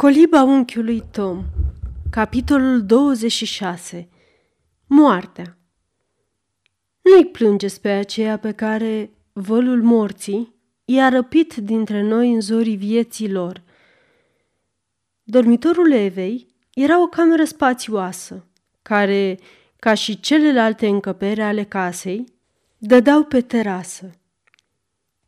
Coliba unchiului Tom Capitolul 26 Moartea Nu-i plângeți pe aceea pe care vălul morții i-a răpit dintre noi în zorii vieții lor. Dormitorul Evei era o cameră spațioasă, care, ca și celelalte încăpere ale casei, dădeau pe terasă.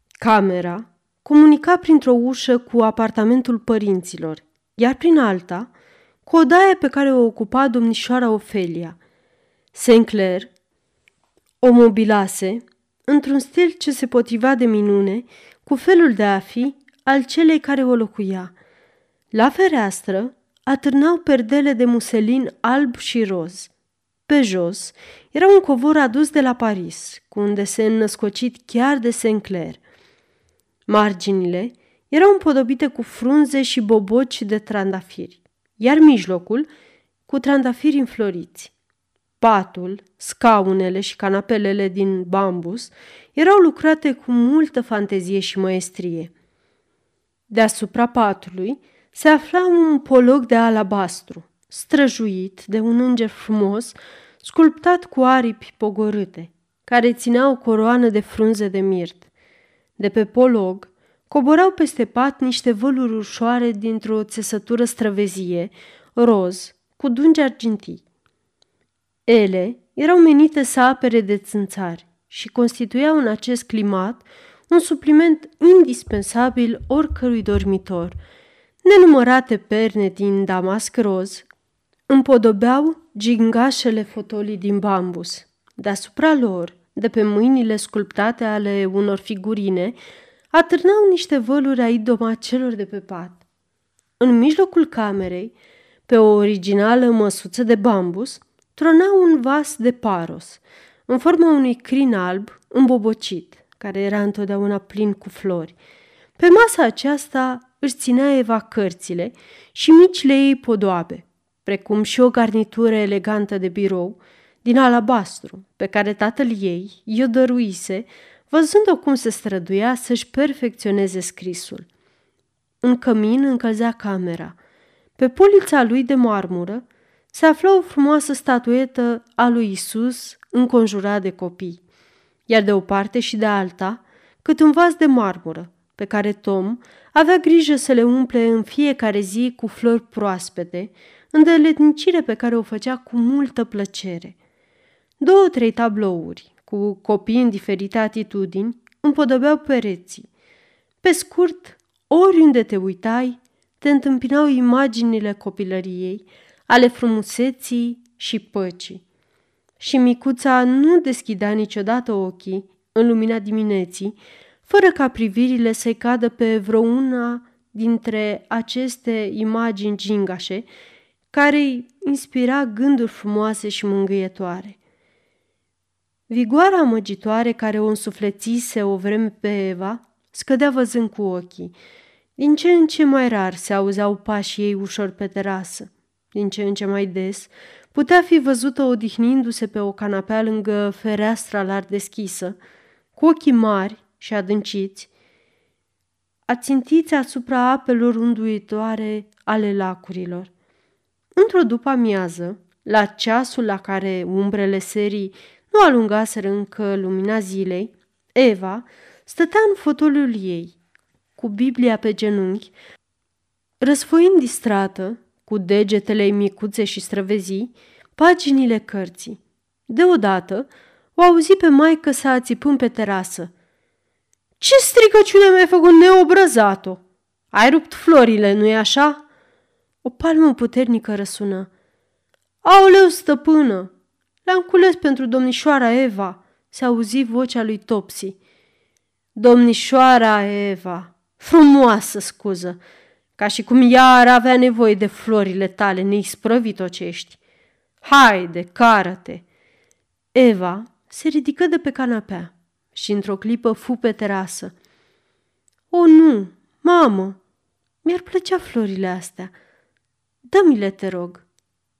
Camera comunica printr-o ușă cu apartamentul părinților – iar prin alta, cu o daie pe care o ocupa domnișoara Ofelia. Sinclair o mobilase într-un stil ce se potriva de minune cu felul de a fi al celei care o locuia. La fereastră atârnau perdele de muselin alb și roz. Pe jos era un covor adus de la Paris, cu un desen născocit chiar de Sinclair. Marginile erau împodobite cu frunze și boboci de trandafiri, iar mijlocul cu trandafiri înfloriți. Patul, scaunele și canapelele din bambus erau lucrate cu multă fantezie și măestrie. Deasupra patului se afla un polog de alabastru, străjuit de un înger frumos, sculptat cu aripi pogorâte, care ținea o coroană de frunze de mirt. De pe polog Coborau peste pat niște văluri ușoare dintr-o țesătură străvezie, roz, cu dungi argintii. Ele erau menite să apere de țânțari și constituiau în acest climat un supliment indispensabil oricărui dormitor. Nenumărate perne din damasc roz împodobeau gingașele fotolii din bambus. Deasupra lor, de pe mâinile sculptate ale unor figurine, atârnau niște văluri ai domacelor de pe pat. În mijlocul camerei, pe o originală măsuță de bambus, trona un vas de paros, în forma unui crin alb îmbobocit, care era întotdeauna plin cu flori. Pe masa aceasta își ținea Eva cărțile și micile ei podoabe, precum și o garnitură elegantă de birou din alabastru, pe care tatăl ei i-o dăruise văzând-o cum se străduia să-și perfecționeze scrisul. Un cămin încălzea camera. Pe polița lui de marmură se afla o frumoasă statuetă a lui Isus înconjurat de copii, iar de o parte și de alta, cât un vas de marmură, pe care Tom avea grijă să le umple în fiecare zi cu flori proaspete, îndeletnicire pe care o făcea cu multă plăcere. Două-trei tablouri, cu copii în diferite atitudini, împodobeau pereții. Pe scurt, oriunde te uitai, te întâmpinau imaginile copilăriei, ale frumuseții și păcii. Și micuța nu deschidea niciodată ochii în lumina dimineții, fără ca privirile să-i cadă pe vreuna dintre aceste imagini gingașe, care îi inspira gânduri frumoase și mângâietoare. Vigoarea amăgitoare care o însuflețise o vreme pe Eva scădea văzând cu ochii. Din ce în ce mai rar se auzeau pașii ei ușor pe terasă. Din ce în ce mai des putea fi văzută odihnindu-se pe o canapea lângă fereastra larg deschisă, cu ochii mari și adânciți, ațintiți asupra apelor unduitoare ale lacurilor. Într-o după amiază, la ceasul la care umbrele serii nu alungaseră încă lumina zilei, Eva stătea în fotoliul ei, cu Biblia pe genunchi, răsfoind distrată, cu degetele micuțe și străvezii, paginile cărții. Deodată o auzi pe maică să ațipând pe terasă. Ce stricăciune mi-ai făcut neobrăzat-o? Ai rupt florile, nu-i așa?" O palmă puternică răsună. Aoleu, stăpână, le-am cules pentru domnișoara Eva, se auzi vocea lui Topsy. Domnișoara Eva, frumoasă scuză, ca și cum ea ar avea nevoie de florile tale neisprăvitocești. Haide, cară-te! Eva se ridică de pe canapea și într-o clipă fu pe terasă. O, nu, mamă, mi-ar plăcea florile astea. Dă-mi-le, te rog.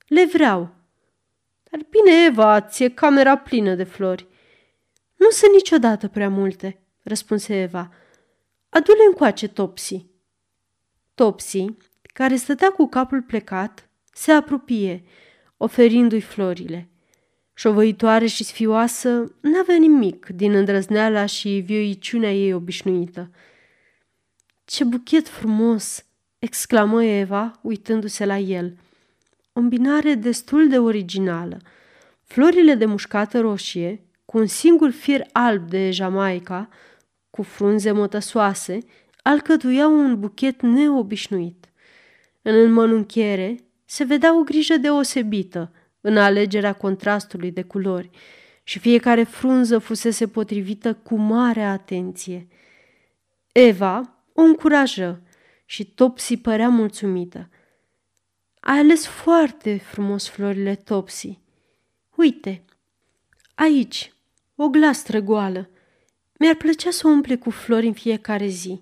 Le vreau. Dar bine, Eva, ți-e camera plină de flori. Nu sunt niciodată prea multe, răspunse Eva. Adu-le încoace, Topsy. Topsy, care stătea cu capul plecat, se apropie, oferindu-i florile. Șovăitoare și sfioasă, n-avea nimic din îndrăzneala și vioiciunea ei obișnuită. Ce buchet frumos!" exclamă Eva, uitându-se la el. O îmbinare destul de originală. Florile de mușcată roșie, cu un singur fir alb de Jamaica, cu frunze mătăsoase, alcătuiau un buchet neobișnuit. În înmănunchiere se vedea o grijă deosebită în alegerea contrastului de culori și fiecare frunză fusese potrivită cu mare atenție. Eva o încurajă și Topsy părea mulțumită. Ai ales foarte frumos florile, Topsy. Uite, aici, o glastră goală. Mi-ar plăcea să o umple cu flori în fiecare zi.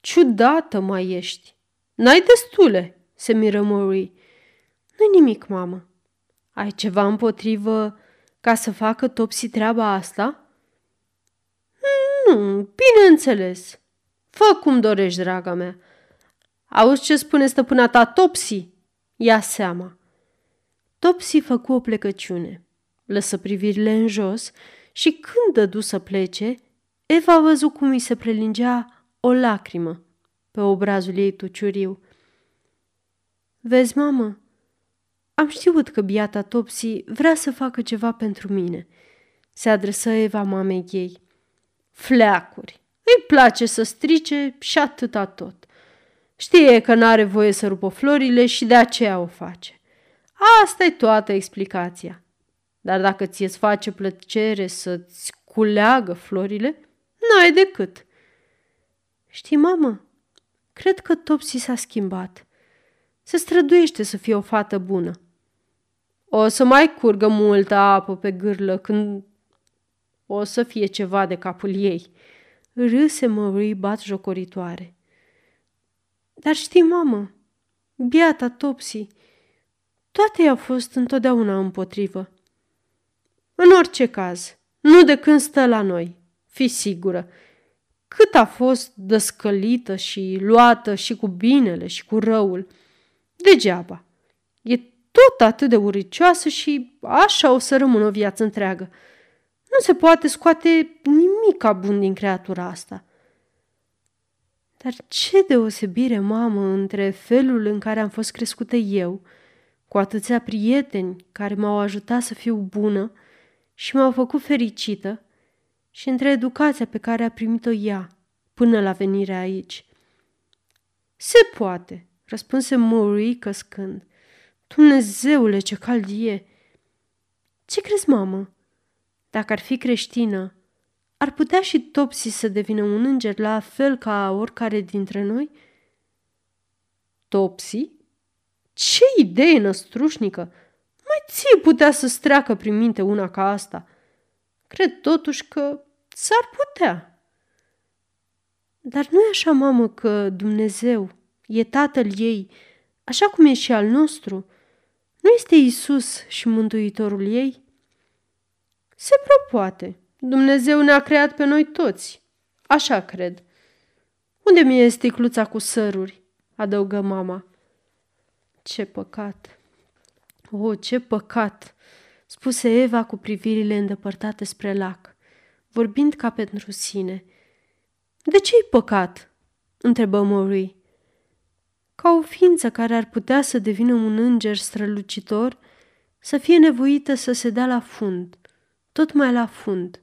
Ciudată mai ești. N-ai destule, se miră Murray. Nu-i nimic, mamă. Ai ceva împotrivă ca să facă Topsy treaba asta? Nu, bineînțeles. Fă cum dorești, draga mea. Auzi ce spune stăpâna ta, Topsy? Ia seama. Topsy făcu o plecăciune. Lăsă privirile în jos și când dădu să plece, Eva a văzut cum îi se prelingea o lacrimă pe obrazul ei tuciuriu. Vezi, mamă, am știut că biata Topsy vrea să facă ceva pentru mine. Se adresă Eva mamei ei. Fleacuri. Îi place să strice și atâta tot. Știe că n-are voie să rupă florile și de aceea o face. asta e toată explicația. Dar dacă ți-e face plăcere să-ți culeagă florile, n-ai decât. Știi, mamă, cred că Topsy s-a schimbat. Se străduiește să fie o fată bună. O să mai curgă multă apă pe gârlă când o să fie ceva de capul ei. Râse mărui bat jocoritoare. Dar știi, mamă, biata Topsy, toate i-au fost întotdeauna împotrivă. În orice caz, nu de când stă la noi, fi sigură. Cât a fost dăscălită și luată și cu binele și cu răul, degeaba. E tot atât de uricioasă și așa o să rămână o viață întreagă. Nu se poate scoate nimic bun din creatura asta. Dar ce deosebire, mamă, între felul în care am fost crescută eu, cu atâția prieteni care m-au ajutat să fiu bună și m-au făcut fericită, și între educația pe care a primit-o ea până la venirea aici. Se poate, răspunse Murray căscând. Dumnezeule, ce cald e! Ce crezi, mamă? Dacă ar fi creștină, ar putea și Topsy să devină un înger la fel ca oricare dintre noi? Topsy? Ce idee năstrușnică! Mai ție putea să streacă prin minte una ca asta. Cred totuși că s-ar putea. Dar nu e așa, mamă, că Dumnezeu e tatăl ei, așa cum e și al nostru? Nu este Isus și Mântuitorul ei? Se propoate. Dumnezeu ne-a creat pe noi toți. Așa cred. Unde mi-e sticluța cu săruri? Adăugă mama. Ce păcat! O, oh, ce păcat! spuse Eva cu privirile îndepărtate spre lac, vorbind ca pentru sine. De ce-i păcat? întrebă Murray. Ca o ființă care ar putea să devină un înger strălucitor, să fie nevoită să se dea la fund, tot mai la fund,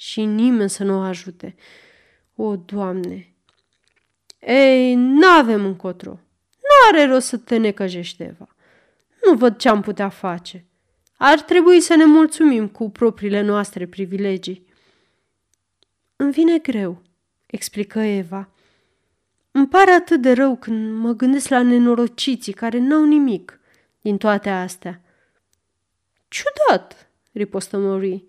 și nimeni să nu o ajute. O, Doamne! Ei, n-avem încotro. Nu are rost să te necăjești, Eva. Nu văd ce am putea face. Ar trebui să ne mulțumim cu propriile noastre privilegii. Îmi vine greu, explică Eva. Îmi pare atât de rău când mă gândesc la nenorociții care n-au nimic din toate astea. Ciudat, ripostă Mori.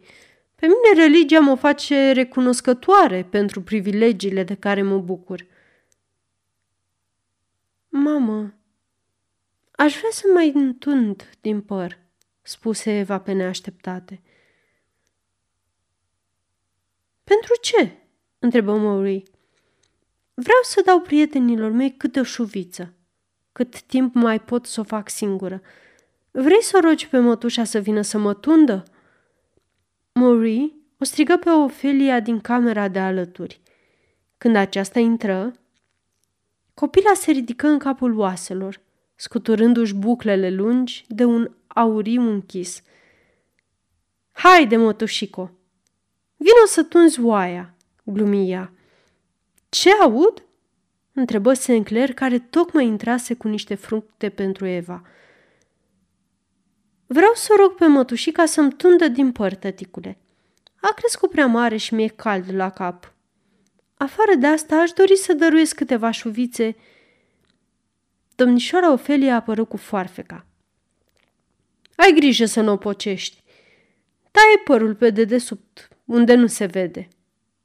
Pe mine religia mă face recunoscătoare pentru privilegiile de care mă bucur. Mamă, aș vrea să mai întund din păr, spuse Eva pe neașteptate. Pentru ce? întrebă Maury. Vreau să dau prietenilor mei câte o șuviță, cât timp mai pot să o fac singură. Vrei să o rogi pe mătușa să vină să mă tundă?" Marie o strigă pe Ofelia din camera de alături. Când aceasta intră, copila se ridică în capul oaselor, scuturându-și buclele lungi de un auriu închis. Haide, mătușico! Vino să tunzi oaia!" glumia. Ce aud?" întrebă Sinclair, care tocmai intrase cu niște fructe pentru Eva. Vreau să rog pe mătușica să-mi tundă din păr, tăticule. A crescut prea mare și mi-e cald la cap. Afară de asta, aș dori să dăruiesc câteva șuvițe. Domnișoara Ofelia a apărut cu foarfeca. Ai grijă să nu o pocești. Taie părul pe dedesubt, unde nu se vede.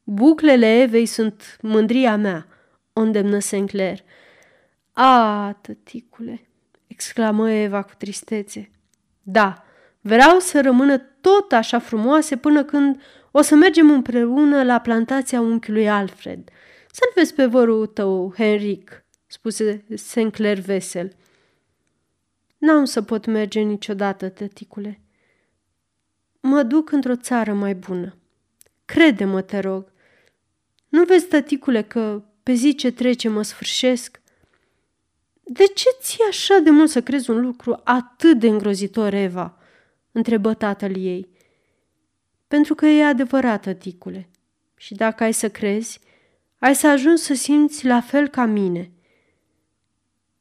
Buclele Evei sunt mândria mea, o îndemnă Sinclair. A, tăticule, exclamă Eva cu tristețe. Da, vreau să rămână tot așa frumoase până când o să mergem împreună la plantația unchiului Alfred. Să-l vezi pe vărul tău, Henric, spuse Sinclair vesel. N-am să pot merge niciodată, tăticule. Mă duc într-o țară mai bună. Crede-mă, te rog. Nu vezi, tăticule, că pe zi ce trece mă sfârșesc? De ce ți așa de mult să crezi un lucru atât de îngrozitor, Eva?" întrebă tatăl ei. Pentru că e adevărat, tăticule. Și dacă ai să crezi, ai să ajungi să simți la fel ca mine.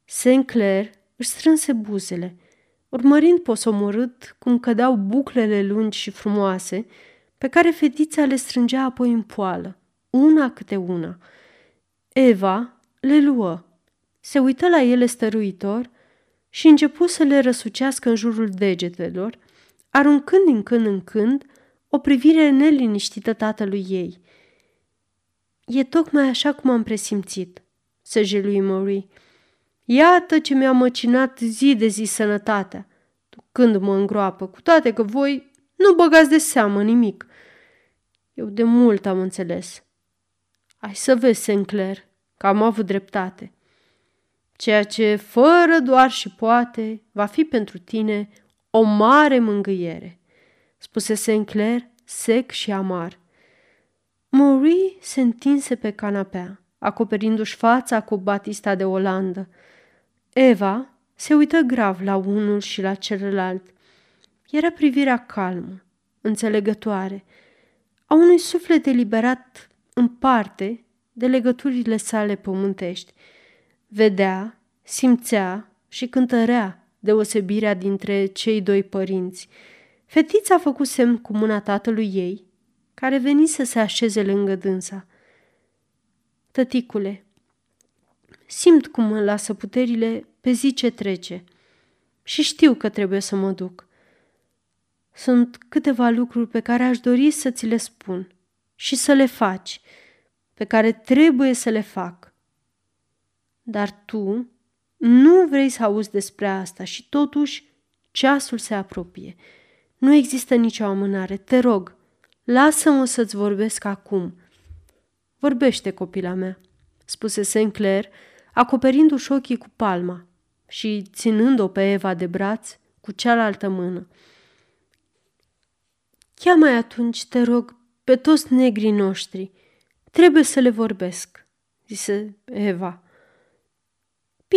Sinclair își strânse buzele, urmărind posomorât cum cădeau buclele lungi și frumoase, pe care fetița le strângea apoi în poală, una câte una. Eva le luă, se uită la ele stăruitor și începu să le răsucească în jurul degetelor, aruncând din când în când o privire neliniștită tatălui ei. E tocmai așa cum am presimțit, se jelui Marie. Iată ce mi-a măcinat zi de zi sănătatea, când mă îngroapă, cu toate că voi nu băgați de seamă nimic. Eu de mult am înțeles. Ai să vezi, Sinclair, că am avut dreptate. Ceea ce, fără doar și poate, va fi pentru tine o mare mângâiere, spuse Sinclair sec și amar. Marie se întinse pe canapea, acoperindu-și fața cu batista de Olandă. Eva se uită grav la unul și la celălalt. Era privirea calmă, înțelegătoare, a unui suflet eliberat în parte de legăturile sale pământești. Vedea, simțea și cântărea deosebirea dintre cei doi părinți. Fetița a făcut semn cu mâna tatălui ei, care veni să se așeze lângă dânsa. Tăticule, simt cum mă lasă puterile pe zi ce trece și știu că trebuie să mă duc. Sunt câteva lucruri pe care aș dori să ți le spun și să le faci, pe care trebuie să le fac. Dar tu nu vrei să auzi despre asta și totuși ceasul se apropie. Nu există nicio amânare. Te rog, lasă-mă să-ți vorbesc acum. Vorbește, copila mea, spuse Sinclair, acoperindu-și ochii cu palma și ținând-o pe Eva de braț cu cealaltă mână. Chiar mai atunci, te rog, pe toți negrii noștri. Trebuie să le vorbesc, zise Eva.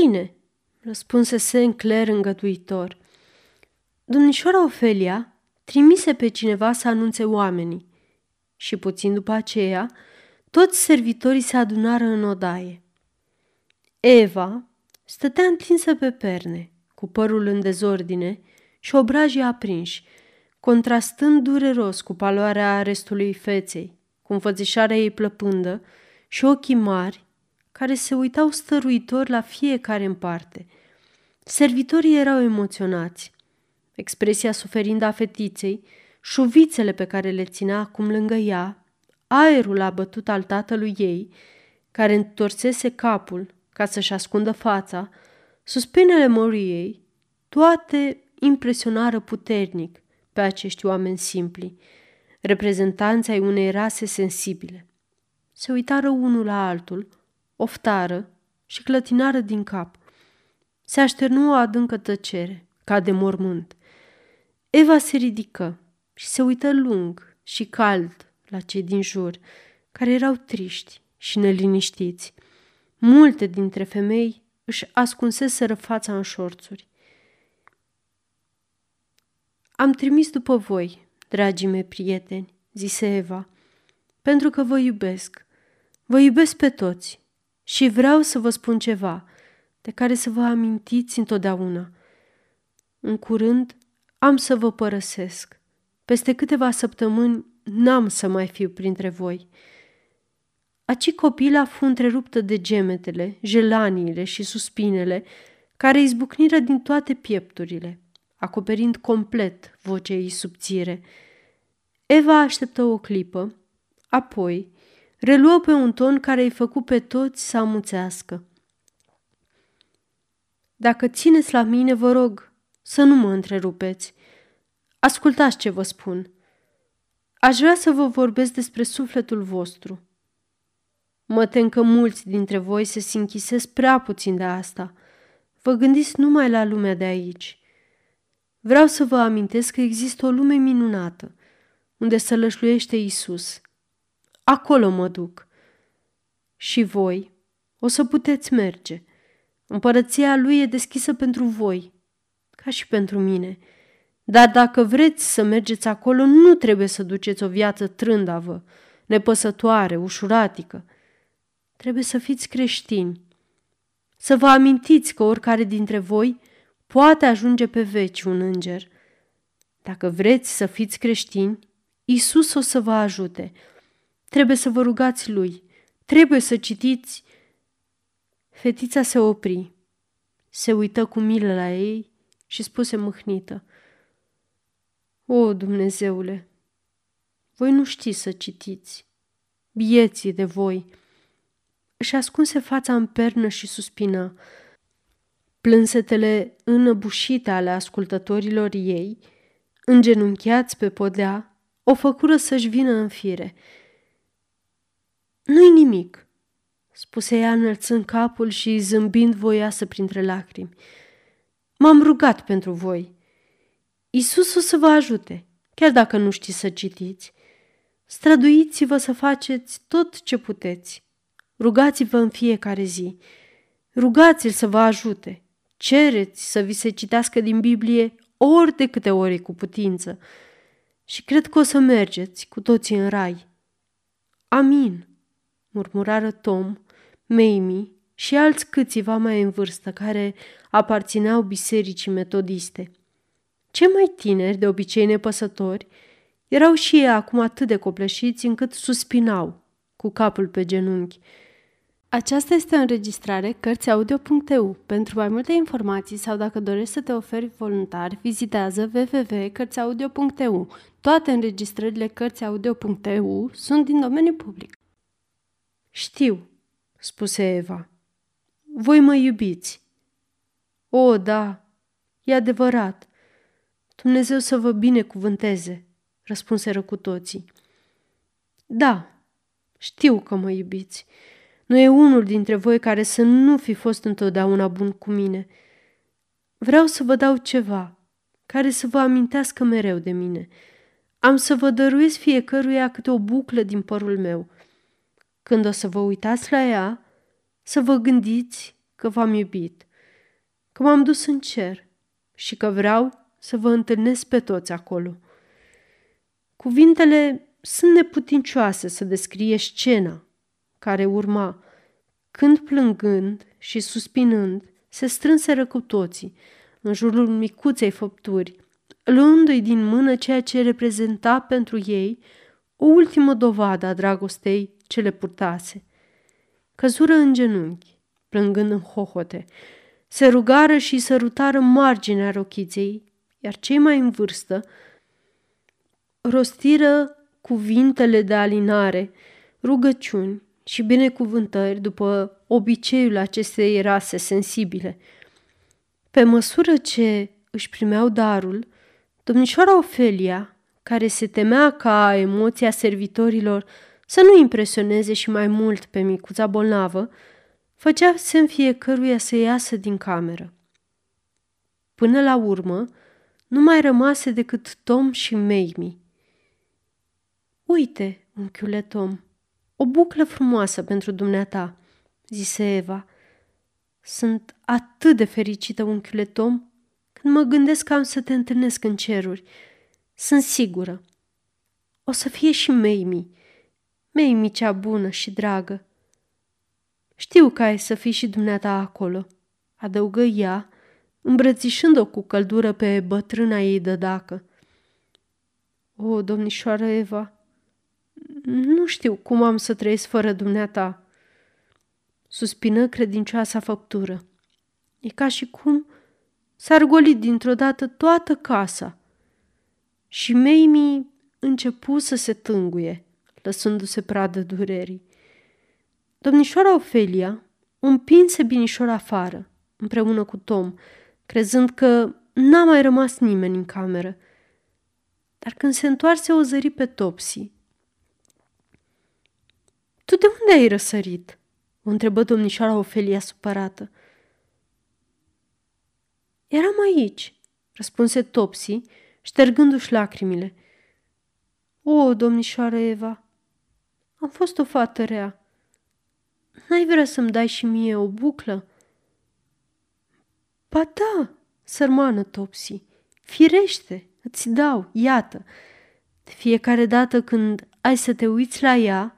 Bine, răspunse Sinclair îngăduitor. Domnișoara Ofelia trimise pe cineva să anunțe oamenii și puțin după aceea, toți servitorii se adunară în odaie. Eva stătea întinsă pe perne, cu părul în dezordine și obrajii aprinși, contrastând dureros cu paloarea restului feței, cu înfățișarea ei plăpândă și ochii mari, care se uitau stăruitor la fiecare în parte. Servitorii erau emoționați. Expresia suferind a fetiței, șuvițele pe care le ținea acum lângă ea, aerul abătut al tatălui ei, care întorsese capul ca să-și ascundă fața, suspinele Moriei, toate impresionară puternic pe acești oameni simpli, reprezentanți ai unei rase sensibile. Se uitară unul la altul, oftară și clătinară din cap. Se așternu o adâncă tăcere, ca de mormânt. Eva se ridică și se uită lung și cald la cei din jur, care erau triști și neliniștiți. Multe dintre femei își ascunseseră fața în șorțuri. Am trimis după voi, dragii mei prieteni, zise Eva, pentru că vă iubesc. Vă iubesc pe toți și vreau să vă spun ceva de care să vă amintiți întotdeauna. În curând am să vă părăsesc. Peste câteva săptămâni n-am să mai fiu printre voi. Aci copila fu întreruptă de gemetele, jelaniile și suspinele care izbucniră din toate piepturile, acoperind complet vocea ei subțire. Eva așteptă o clipă, apoi reluă pe un ton care îi făcu pe toți să amuțească. Dacă țineți la mine, vă rog să nu mă întrerupeți. Ascultați ce vă spun. Aș vrea să vă vorbesc despre sufletul vostru. Mă tem că mulți dintre voi se închisesc prea puțin de asta. Vă gândiți numai la lumea de aici. Vreau să vă amintesc că există o lume minunată, unde sălășluiește Isus. Acolo mă duc. Și voi o să puteți merge. Împărăția lui e deschisă pentru voi, ca și pentru mine. Dar dacă vreți să mergeți acolo, nu trebuie să duceți o viață trândavă, nepăsătoare, ușuratică. Trebuie să fiți creștini. Să vă amintiți că oricare dintre voi poate ajunge pe veci un înger. Dacă vreți să fiți creștini, Isus o să vă ajute. Trebuie să vă rugați lui. Trebuie să citiți. Fetița se opri. Se uită cu milă la ei și spuse mâhnită. O, Dumnezeule, voi nu știți să citiți. Bieții de voi! Își ascunse fața în pernă și suspină. Plânsetele înăbușite ale ascultătorilor ei, îngenunchiați pe podea, o făcură să-și vină în fire. Nu-i nimic, spuse ea înălțând capul și zâmbind voioasă printre lacrimi. M-am rugat pentru voi. Isus o să vă ajute, chiar dacă nu știți să citiți. Străduiți-vă să faceți tot ce puteți. Rugați-vă în fiecare zi. Rugați-l să vă ajute. Cereți să vi se citească din Biblie ori de câte ori cu putință. Și cred că o să mergeți cu toții în rai. Amin, murmurară Tom, Mamie și alți câțiva mai în vârstă care aparțineau bisericii metodiste. Cei mai tineri, de obicei nepăsători, erau și ei acum atât de copleșiți încât suspinau, cu capul pe genunchi. Aceasta este o înregistrare Cărțiaudio.eu. Pentru mai multe informații sau dacă dorești să te oferi voluntar, vizitează www.cărțiaudio.eu. Toate înregistrările Cărțiaudio.eu sunt din domeniu public. Știu, spuse Eva. Voi mă iubiți. O, da, e adevărat. Dumnezeu să vă binecuvânteze, răspunseră cu toții. Da, știu că mă iubiți. Nu e unul dintre voi care să nu fi fost întotdeauna bun cu mine. Vreau să vă dau ceva care să vă amintească mereu de mine. Am să vă dăruiesc fiecăruia câte o buclă din părul meu. Când o să vă uitați la ea, să vă gândiți că v-am iubit, că m-am dus în cer și că vreau să vă întâlnesc pe toți acolo. Cuvintele sunt neputincioase să descrie scena care urma, când plângând și suspinând, se strânseră cu toții în jurul micuței făpturi, luându-i din mână ceea ce reprezenta pentru ei o ultimă dovadă a dragostei ce le purtase. Căzură în genunchi, plângând în hohote, se rugară și sărutară marginea rochiței iar cei mai în vârstă rostiră cuvintele de alinare, rugăciuni și binecuvântări după obiceiul acestei rase sensibile. Pe măsură ce își primeau darul, domnișoara Ofelia, care se temea ca emoția servitorilor să nu impresioneze și mai mult pe micuța bolnavă, făcea semn fiecăruia să iasă din cameră. Până la urmă, nu mai rămase decât Tom și Mamie. Uite, unchiule Tom, o buclă frumoasă pentru dumneata, zise Eva. Sunt atât de fericită, unchiule Tom, când mă gândesc că am să te întâlnesc în ceruri. Sunt sigură. O să fie și Mamie. Mamie cea bună și dragă. Știu că ai să fii și dumneata acolo, adăugă ea, îmbrățișând-o cu căldură pe bătrâna ei dacă. O, domnișoară Eva, nu știu cum am să trăiesc fără dumneata, suspină credincioasa făptură. E ca și cum s-ar goli dintr-o dată toată casa. Și Mamie începu să se tânguie, lăsându-se pradă durerii. Domnișoara Ofelia împinse binișor afară, împreună cu Tom, crezând că n-a mai rămas nimeni în cameră. Dar când se întoarse, o zări pe Topsy. Tu de unde ai răsărit?" o întrebă domnișoara Ofelia supărată. Eram aici, răspunse Topsy, ștergându-și lacrimile. O, domnișoară Eva, am fost o fată rea. N-ai vrea să-mi dai și mie o buclă?" Ba da, sărmană Topsy, firește, îți dau, iată. De fiecare dată când ai să te uiți la ea,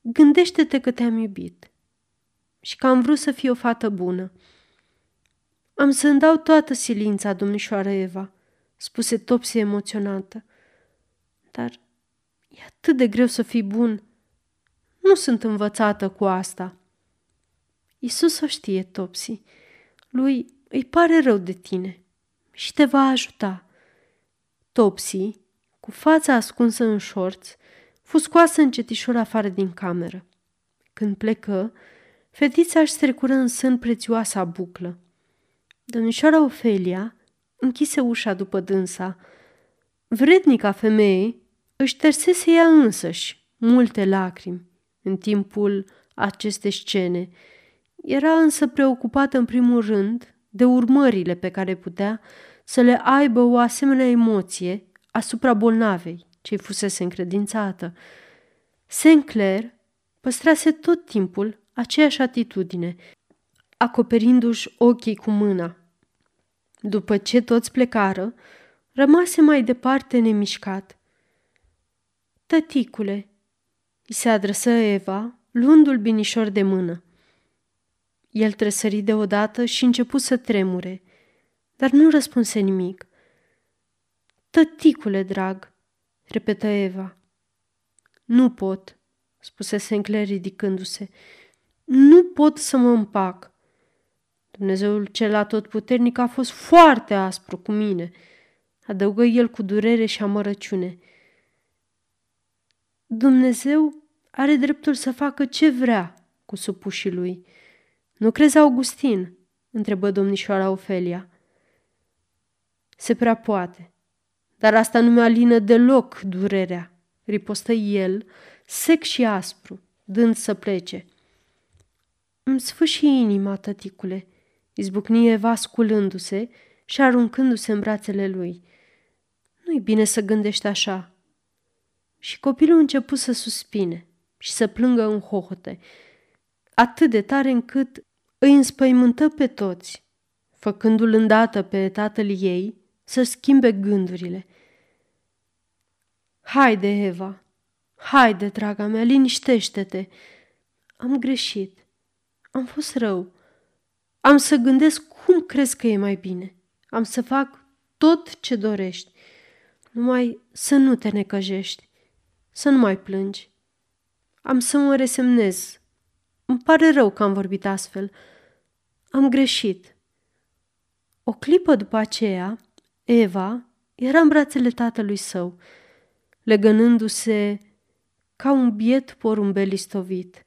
gândește-te că te-am iubit și că am vrut să fii o fată bună. Am să-mi dau toată silința, domnișoară Eva, spuse Topsy emoționată. Dar e atât de greu să fii bun. Nu sunt învățată cu asta. Isus o știe, Topsy. Lui îi pare rău de tine și te va ajuta. Topsy, cu fața ascunsă în șorț, fu scoasă încetișor afară din cameră. Când plecă, fetița își strecură în sân prețioasa buclă. Domnișoara Ofelia închise ușa după dânsa. Vrednica femeie își tersese ea însăși multe lacrimi în timpul acestei scene. Era însă preocupată în primul rând de urmările pe care putea să le aibă o asemenea emoție asupra bolnavei ce-i fusese încredințată. Sinclair păstrase tot timpul aceeași atitudine, acoperindu-și ochii cu mâna. După ce toți plecară, rămase mai departe nemișcat. Tăticule, îi se adresă Eva, luându-l binișor de mână. El tresări deodată și începu să tremure, dar nu răspunse nimic. Tăticule drag, repetă Eva. Nu pot, spuse Sinclair ridicându-se. Nu pot să mă împac. Dumnezeul cel atotputernic a fost foarte aspru cu mine, adăugă el cu durere și amărăciune. Dumnezeu are dreptul să facă ce vrea cu supușii lui. Nu crezi, Augustin?" întrebă domnișoara Ofelia. Se prea poate, dar asta nu mi-alină deloc durerea, ripostă el, sec și aspru, dând să plece. Îmi sfâși inima, tăticule, izbucni Eva sculându-se și aruncându-se în brațele lui. Nu-i bine să gândești așa. Și copilul începu să suspine și să plângă în hohote, atât de tare încât îi înspăimântă pe toți, făcându-l îndată pe tatăl ei să schimbe gândurile. Haide, Eva, haide, draga mea, liniștește-te. Am greșit, am fost rău. Am să gândesc cum crezi că e mai bine. Am să fac tot ce dorești. Numai să nu te necăjești, să nu mai plângi. Am să mă resemnez. Îmi pare rău că am vorbit astfel. Am greșit. O clipă după aceea, Eva era în brațele tatălui său, legănându-se ca un biet porumbel istovit.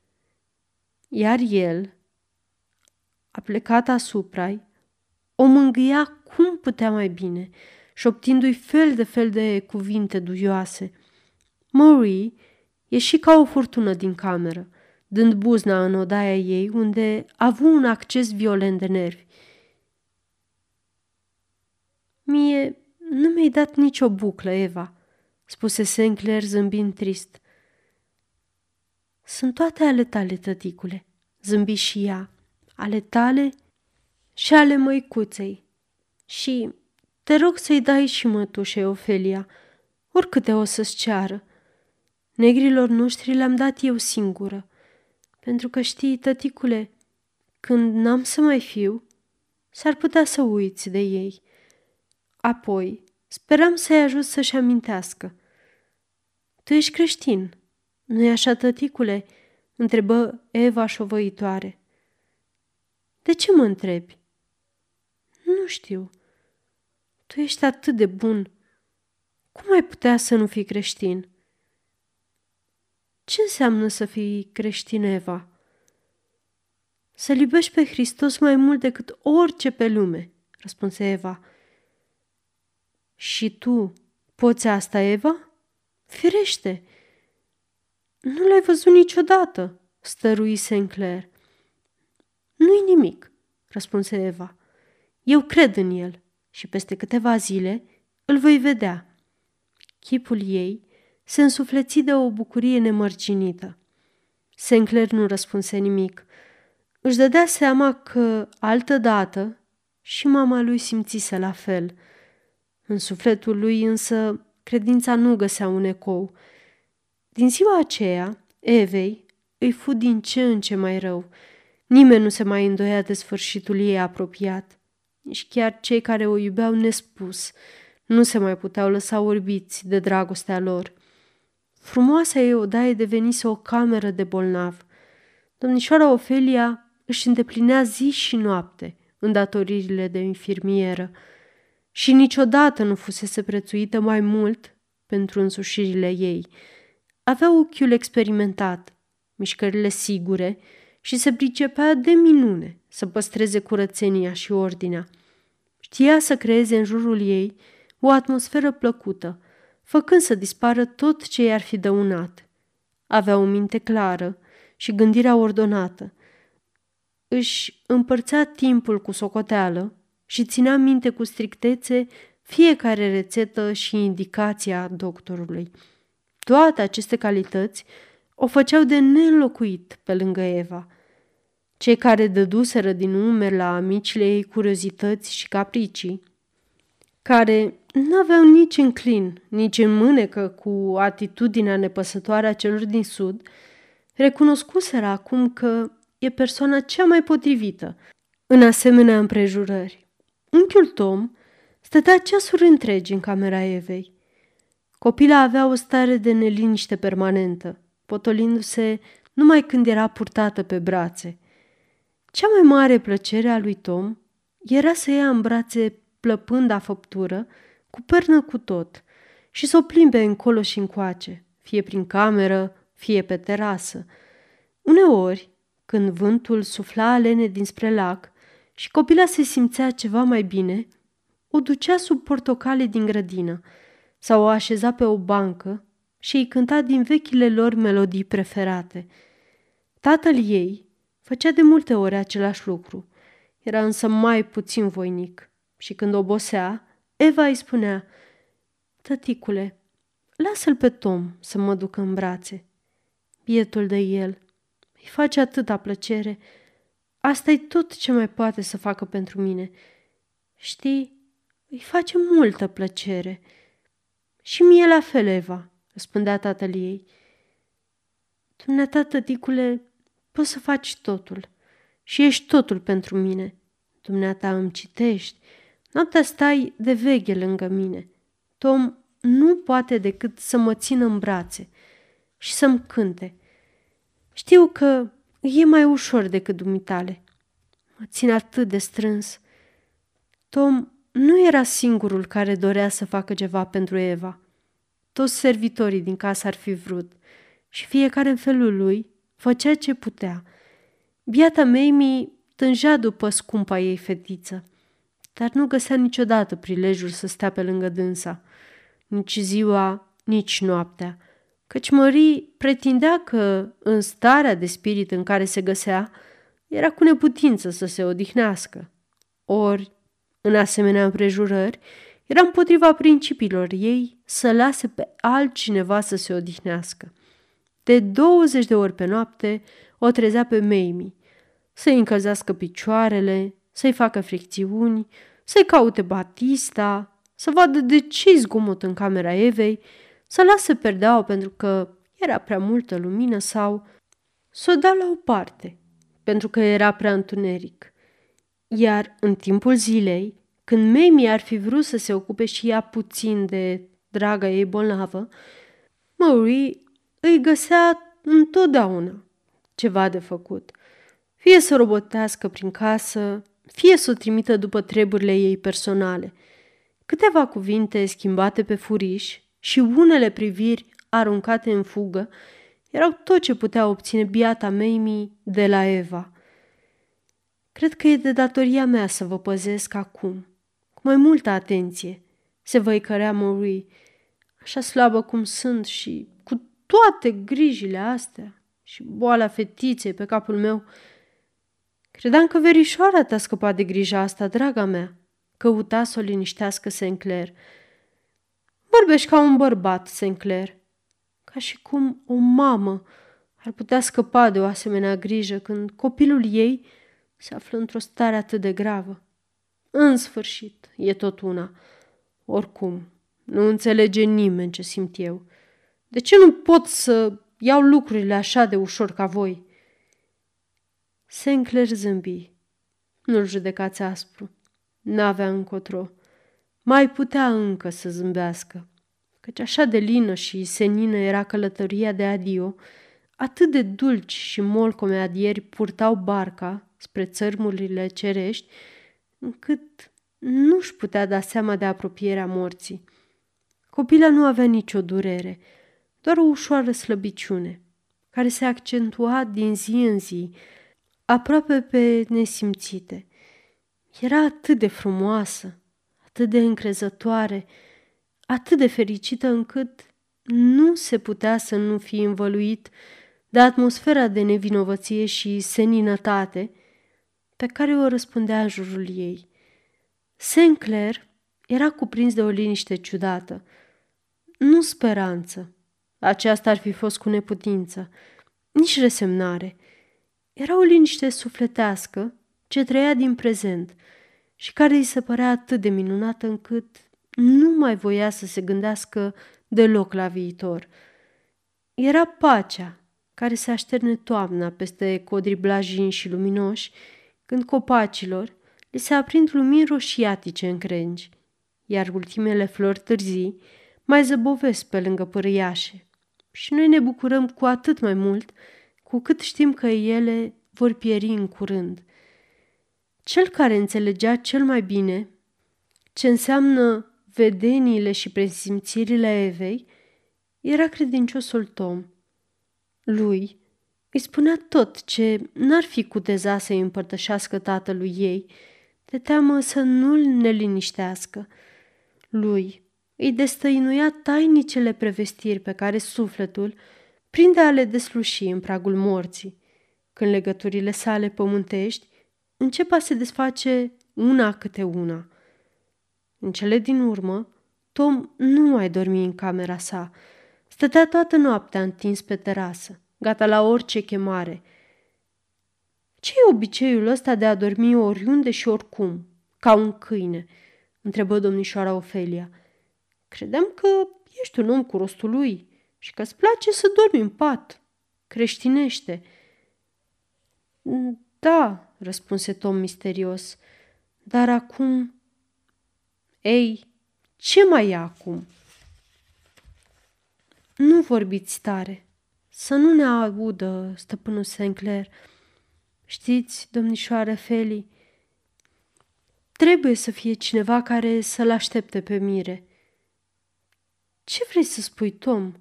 Iar el a plecat asupra o mângâia cum putea mai bine, șoptindu-i fel de fel de cuvinte duioase. Marie ieși ca o furtună din cameră, dând buzna în odaia ei, unde a avut un acces violent de nervi. Mie nu mi-ai dat nicio buclă, Eva, spuse Sinclair zâmbind trist. Sunt toate ale tale, tăticule, zâmbi și ea, ale tale și ale măicuței. Și te rog să-i dai și mătușei Ofelia, oricâte o să-ți ceară. Negrilor noștri le-am dat eu singură, pentru că știi, tăticule, când n-am să mai fiu, s-ar putea să uiți de ei. Apoi, speram să-i ajut să-și amintească. Tu ești creștin, nu-i așa, tăticule?" întrebă Eva șovăitoare. De ce mă întrebi?" Nu știu. Tu ești atât de bun. Cum ai putea să nu fii creștin?" Ce înseamnă să fii creștin, Eva?" Să iubești pe Hristos mai mult decât orice pe lume, răspunse Eva. Și tu poți asta, Eva? Firește! Nu l-ai văzut niciodată, stărui Sinclair. Nu-i nimic, răspunse Eva. Eu cred în el și peste câteva zile îl voi vedea. Chipul ei se însufleți de o bucurie nemărginită. Sinclair nu răspunse nimic. Își dădea seama că, altă dată, și mama lui simțise la fel. În sufletul lui însă credința nu găsea un ecou. Din ziua aceea, Evei îi fu din ce în ce mai rău. Nimeni nu se mai îndoia de sfârșitul ei apropiat. Nici chiar cei care o iubeau nespus nu se mai puteau lăsa orbiți de dragostea lor. Frumoasa ei odaie devenise o cameră de bolnav. Domnișoara Ofelia își îndeplinea zi și noapte îndatoririle de infirmieră și niciodată nu fusese prețuită mai mult pentru însușirile ei. Avea ochiul experimentat, mișcările sigure și se pricepea de minune să păstreze curățenia și ordinea. Știa să creeze în jurul ei o atmosferă plăcută, făcând să dispară tot ce i-ar fi dăunat. Avea o minte clară și gândirea ordonată. Își împărțea timpul cu socoteală și ținea minte cu strictețe fiecare rețetă și indicația doctorului. Toate aceste calități o făceau de neînlocuit pe lângă Eva. Cei care dăduseră din umeri la amicile ei curiozități și capricii, care nu aveau nici în clin, nici în mânecă cu atitudinea nepăsătoare a celor din sud, recunoscuseră acum că e persoana cea mai potrivită în asemenea împrejurări. Unchiul Tom stătea ceasuri întregi în camera Evei. Copila avea o stare de neliniște permanentă, potolindu-se numai când era purtată pe brațe. Cea mai mare plăcere a lui Tom era să ia în brațe plăpânda făptură, cu pernă cu tot, și să o plimbe încolo și încoace, fie prin cameră, fie pe terasă. Uneori, când vântul sufla alene dinspre lac și copila se simțea ceva mai bine, o ducea sub portocale din grădină sau o așeza pe o bancă și îi cânta din vechile lor melodii preferate. Tatăl ei făcea de multe ori același lucru, era însă mai puțin voinic și când obosea, Eva îi spunea, Tăticule, lasă-l pe Tom să mă duc în brațe. Bietul de el, îi face atâta plăcere. asta e tot ce mai poate să facă pentru mine. Știi, îi face multă plăcere. Și mie la fel, Eva, răspundea tatăl ei. Dumneata, tăticule, poți să faci totul și ești totul pentru mine. Dumneata îmi citești, noaptea stai de veghe lângă mine. Tom nu poate decât să mă țină în brațe și să-mi cânte. Știu că e mai ușor decât dumitale. Mă țin atât de strâns. Tom nu era singurul care dorea să facă ceva pentru Eva. Toți servitorii din casă ar fi vrut și fiecare în felul lui făcea ce putea. Biata Mamie tângea după scumpa ei fetiță, dar nu găsea niciodată prilejul să stea pe lângă dânsa, nici ziua, nici noaptea, căci Marie pretindea că, în starea de spirit în care se găsea, era cu neputință să se odihnească. Ori, în asemenea împrejurări, era împotriva principiilor ei să lase pe altcineva să se odihnească. De 20 de ori pe noapte o trezea pe Mamie, să-i încălzească picioarele, să-i facă fricțiuni, să-i caute Batista, să vadă de ce zgomot în camera Evei, să lase perdeaua pentru că era prea multă lumină sau să o dea la o parte, pentru că era prea întuneric. Iar în timpul zilei, când Mamie ar fi vrut să se ocupe și ea puțin de draga ei bolnavă, Marie îi găsea întotdeauna ceva de făcut. Fie să robotească prin casă, fie să o trimită după treburile ei personale. Câteva cuvinte schimbate pe furiș și unele priviri aruncate în fugă erau tot ce putea obține biata Mamie de la Eva. Cred că e de datoria mea să vă păzesc acum, cu mai multă atenție, se văicărea Marie, așa slabă cum sunt și cu toate grijile astea și boala fetiței pe capul meu. Credeam că verișoara te-a scăpat de grija asta, draga mea, căuta să o liniștească Sinclair. Vorbești ca un bărbat, Sinclair, ca și cum o mamă ar putea scăpa de o asemenea grijă când copilul ei se află într-o stare atât de gravă. În sfârșit, e tot una. Oricum, nu înțelege nimeni ce simt eu. De ce nu pot să iau lucrurile așa de ușor ca voi? Sinclair zâmbi. Nu-l judecați aspru. N-avea încotro. Mai putea încă să zâmbească, căci așa de lină și senină era călătoria de adio, atât de dulci și molcome adieri purtau barca spre țărmurile cerești, încât nu-și putea da seama de apropierea morții. Copila nu avea nicio durere, doar o ușoară slăbiciune, care se accentua din zi în zi, aproape pe nesimțite. Era atât de frumoasă, atât de încrezătoare, atât de fericită încât nu se putea să nu fie învăluit de atmosfera de nevinovăție și seninătate pe care o răspundea în jurul ei. Sinclair era cuprins de o liniște ciudată. Nu speranță, aceasta ar fi fost cu neputință, nici resemnare. Era o liniște sufletească ce trăia din prezent și care îi se părea atât de minunată încât nu mai voia să se gândească deloc la viitor. Era pacea care se așterne toamna peste codri blajini și luminoși, când copacilor li se aprind lumini roșiatice în crengi, iar ultimele flori târzii mai zăbovesc pe lângă părâiașe. Și noi ne bucurăm cu atât mai mult cu cât știm că ele vor pieri în curând. Cel care înțelegea cel mai bine ce înseamnă vedeniile și presimțirile Evei era credinciosul Tom. Lui îi spunea tot ce n-ar fi cuteza să-i împărtășească tatălui ei, de teamă să nu-l neliniștească. Lui îi destăinuia tainicele prevestiri pe care sufletul prinde a le desluși în pragul morții, când legăturile sale pământești încep a se desface una câte una. În cele din urmă, Tom nu mai dormi în camera sa. Stătea toată noaptea întins pe terasă, gata la orice chemare. ce e obiceiul ăsta de a dormi oriunde și oricum, ca un câine?" întrebă domnișoara Ofelia. Credeam că ești un om cu rostul lui și că îți place să dormi în pat. Creștinește." Da, răspunse Tom misterios, dar acum... Ei, ce mai e acum? Nu vorbiți tare, să nu ne audă stăpânul Sinclair. Știți, domnișoară Feli, trebuie să fie cineva care să-l aștepte pe mire. Ce vrei să spui, Tom?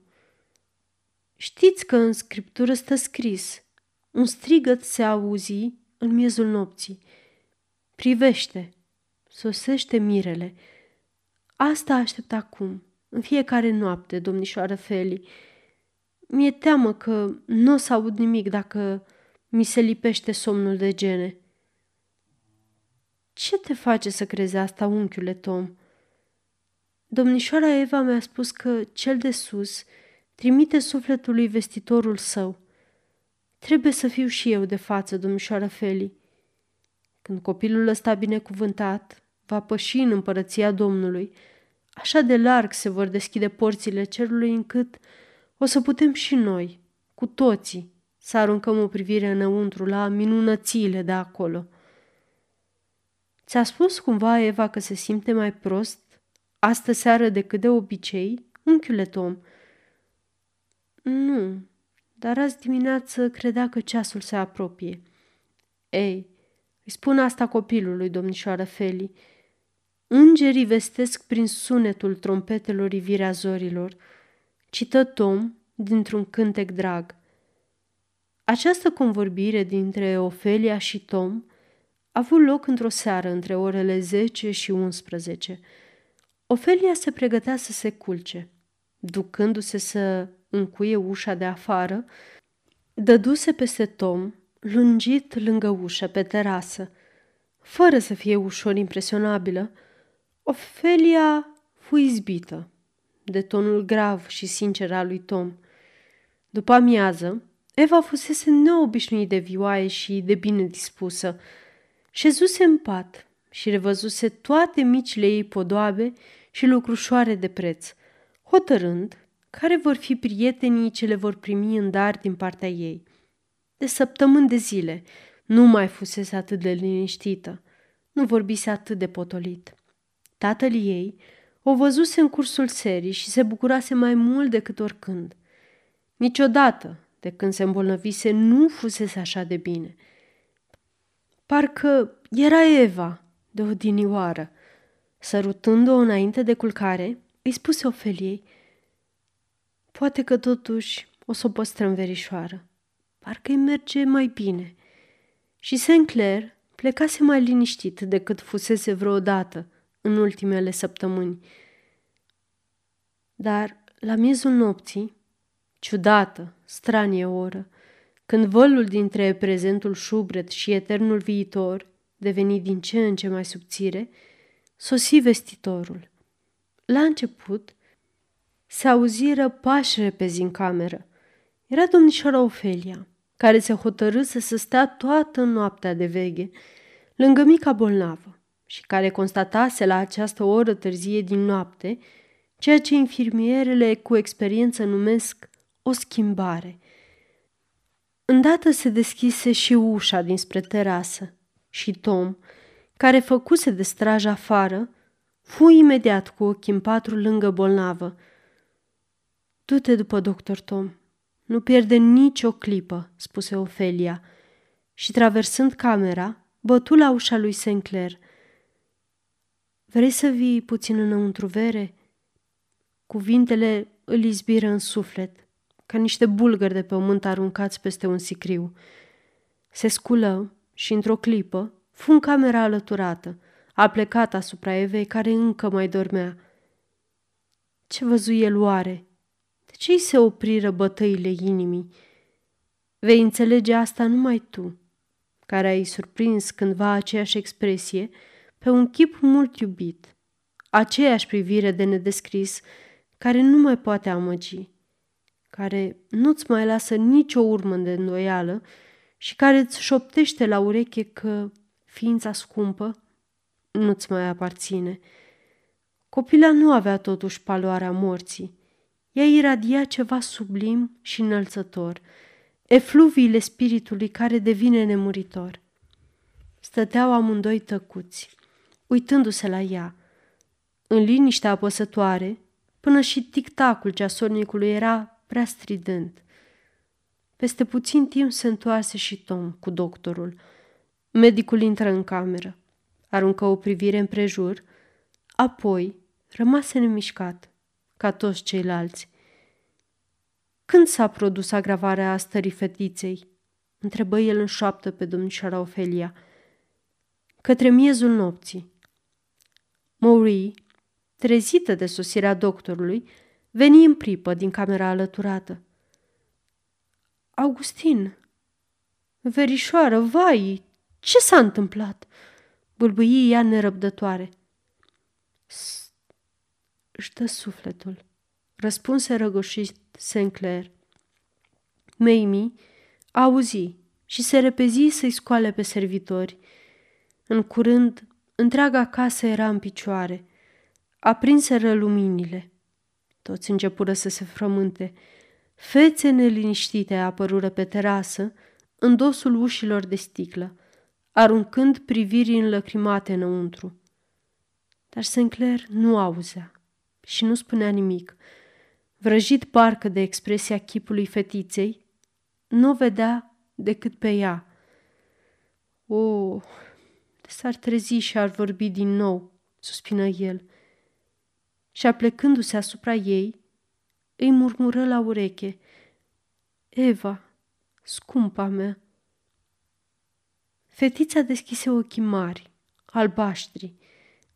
Știți că în scriptură stă scris, un strigăt se auzi în miezul nopții. Privește, sosește mirele. Asta aștept acum, în fiecare noapte, domnișoară Feli. mi-e teamă că nu o să aud nimic dacă mi se lipește somnul de gene. Ce te face să crezi asta, unchiule Tom? Domnișoara Eva mi-a spus că cel de sus trimite sufletului vestitorul său. Trebuie să fiu și eu de față, domnișoară Feli. Când copilul ăsta binecuvântat va păși în împărăția Domnului, așa de larg se vor deschide porțile cerului încât o să putem și noi, cu toții, să aruncăm o privire înăuntru la minunățile de acolo. Ți-a spus cumva Eva că se simte mai prost astă seară decât de obicei, unchiule Tom? Nu, dar azi dimineață credea că ceasul se apropie. Ei, îi spun asta copilului, domnișoară Feli. Îngerii vestesc prin sunetul trompetelor ivirea zorilor, cită Tom dintr-un cântec drag. Această convorbire dintre Ofelia și Tom a avut loc într-o seară între orele 10 și 11. Ofelia se pregătea să se culce. Ducându-se să încuie ușa de afară, dăduse peste Tom, lungit lângă ușă, pe terasă. Fără să fie ușor impresionabilă, Ofelia fu izbită de tonul grav și sincer al lui Tom. După amiază, Eva fusese neobișnuit de vioaie și de bine dispusă. Șezuse în pat și revăzuse toate micile ei podoabe și lucrușoare de preț, hotărând care vor fi prietenii ce le vor primi în dar din partea ei. De săptămâni de zile nu mai fusese atât de liniștită, nu vorbise atât de potolit. Tatăl ei o văzuse în cursul serii și se bucurase mai mult decât oricând. Niciodată, de când se îmbolnăvise, nu fusese așa de bine. Parcă era Eva, de odinioară. Sărutând-o înainte de culcare, îi spuse Ofeliei, Poate că totuși o să o păstrăm verișoară. Parcă îi merge mai bine. Și Sinclair plecase mai liniștit decât fusese vreodată în ultimele săptămâni. Dar la miezul nopții, ciudată, stranie oră, când vălul dintre prezentul șubret și eternul viitor deveni din ce în ce mai subțire, sosi vestitorul. La început, se auziră pași repezi în cameră. Era domnișoara Ofelia, care se hotărâse să stea toată noaptea de veghe lângă mica bolnavă și care constatase la această oră târzie din noapte ceea ce infirmierele cu experiență numesc o schimbare. Îndată se deschise și ușa dinspre terasă și Tom, care făcuse de strajă afară, fu imediat cu ochii în patru lângă bolnavă. Du-te după doctor Tom, nu pierde nicio clipă, spuse Ofelia, și traversând camera, bătu la ușa lui Sinclair. Vrei să vii puțin înăuntru, vere? Cuvintele îl izbiră în suflet, ca niște bulgări de pământ aruncați peste un sicriu. Se sculă și, într-o clipă, fu în camera alăturată, a plecat asupra Evei care încă mai dormea. Ce văzu el oare? De ce îi se opriră bătăile inimii? Vei înțelege asta numai tu, care ai surprins cândva aceeași expresie pe un chip mult iubit, aceeași privire de nedescris care nu mai poate amăgi, care nu-ți mai lasă nicio urmă de îndoială și care îți șoptește la ureche că ființa scumpă nu-ți mai aparține. Copila nu avea totuși paloarea morții. Ea iradia ceva sublim și înălțător, efluviile spiritului care devine nemuritor. Stăteau amândoi tăcuți, uitându-se la ea. În liniștea apăsătoare, până și tic-tacul ceasornicului era prea strident. Peste puțin timp se întoarse și Tom cu doctorul. Medicul intră în cameră, aruncă o privire împrejur, apoi rămase nemișcat, ca toți ceilalți. Când s-a produs agravarea stării fetiței? Întrebă el în șoaptă pe domnișoara Ofelia. Către miezul nopții. Maury trezită de sosirea doctorului, veni în pripă din camera alăturată. Augustin, verișoară, vai, ce s-a întâmplat?" Bâlbâi ea nerăbdătoare. Își dă sufletul, răspunse răgoșit Sinclair. Mamie auzi și se repezi să-i scoale pe servitori. În curând, întreaga casă era în picioare. Aprinseră luminile. Toți începură să se frământe. Fețe neliniștite apărură pe terasă, în dosul ușilor de sticlă, aruncând priviri înlăcrimate înăuntru. Dar Sinclair nu auzea și nu spunea nimic. Vrăjit parcă de expresia chipului fetiței, nu vedea decât pe ea. O, de s-ar trezi și ar vorbi din nou, suspină el. Și aplecându-se asupra ei, îi murmură la ureche. Eva, scumpa mea. Fetița deschise ochii mari, albaștri.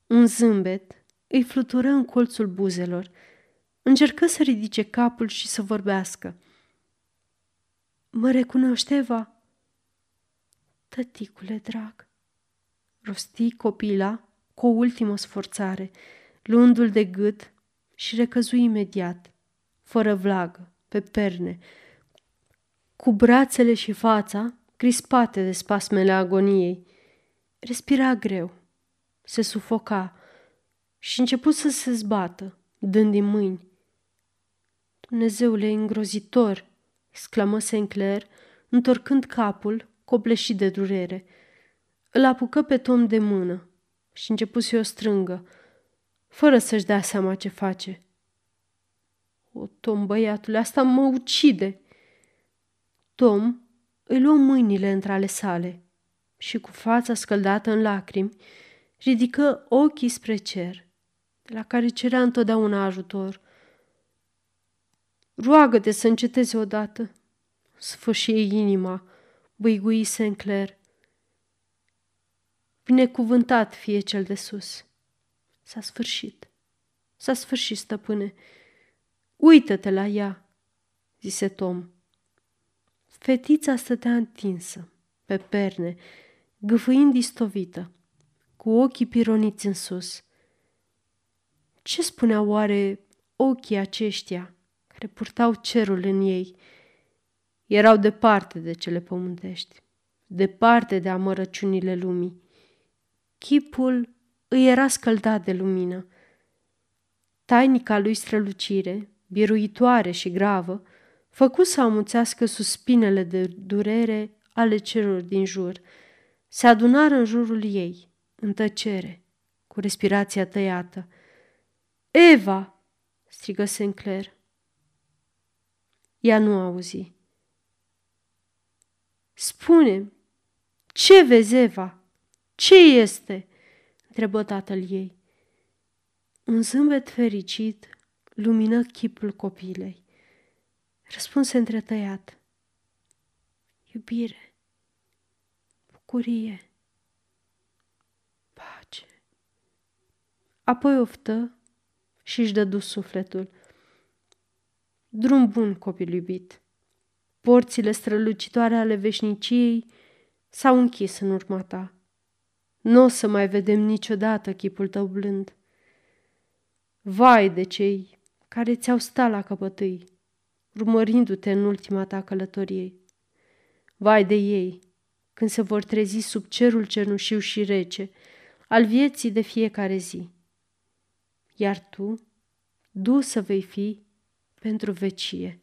Un zâmbet îi flutură în colțul buzelor. Încercă să ridice capul și să vorbească. Mă recunoște, Eva? Tăticule drag, rosti copila cu o ultimă sforțare, luându-l de gât și recăzui imediat, fără vlagă, pe perne, cu brațele și fața crispate de spasmele agoniei. Respira greu, se sufoca și început să se zbată, dând din mâini. Dumnezeule îngrozitor, exclamă Sinclair, întorcând capul, copleșit de durere. Îl apucă pe Tom de mână și început să-i o strângă, fără să-și dea seama ce face. O, Tom, băiatule, asta mă ucide! Tom îi luă mâinile între ale sale și cu fața scăldată în lacrimi, ridică ochii spre cer, de la care cerea întotdeauna ajutor. Roagă-te să înceteze odată, sfâșie inima, băigui Sinclair. Binecuvântat fie cel de sus. S-a sfârșit. S-a sfârșit, stăpâne. Uită-te la ea, zise Tom. Fetița stătea întinsă, pe perne, gâfâind istovită, cu ochii pironiți în sus. Ce spuneau oare ochii aceștia care purtau cerul în ei? Erau departe de cele pământești, departe de amărăciunile lumii. Chipul îi era scăldat de lumină. Tainica lui strălucire, biruitoare și gravă, făcu să amuțească suspinele de durere ale celor din jur. Se adunară în jurul ei, în tăcere, cu respirația tăiată. Eva!" strigă Sinclair. Ea nu auzi. Spune, ce vezi, Eva? Ce este?" întrebă tatăl ei. Un zâmbet fericit lumină chipul copilei. Răspunse întretăiat. Iubire, bucurie, pace. Apoi oftă și își dădu sufletul. Drum bun, copil iubit. Porțile strălucitoare ale veșniciei s-au închis în urma ta. Nu o să mai vedem niciodată chipul tău blând. Vai de cei care ți-au stat la căpătâi, urmărindu-te în ultima ta călătorie. Vai de ei, când se vor trezi sub cerul cenușiu și rece al vieții de fiecare zi. Iar tu, dus să vei fi pentru vecie.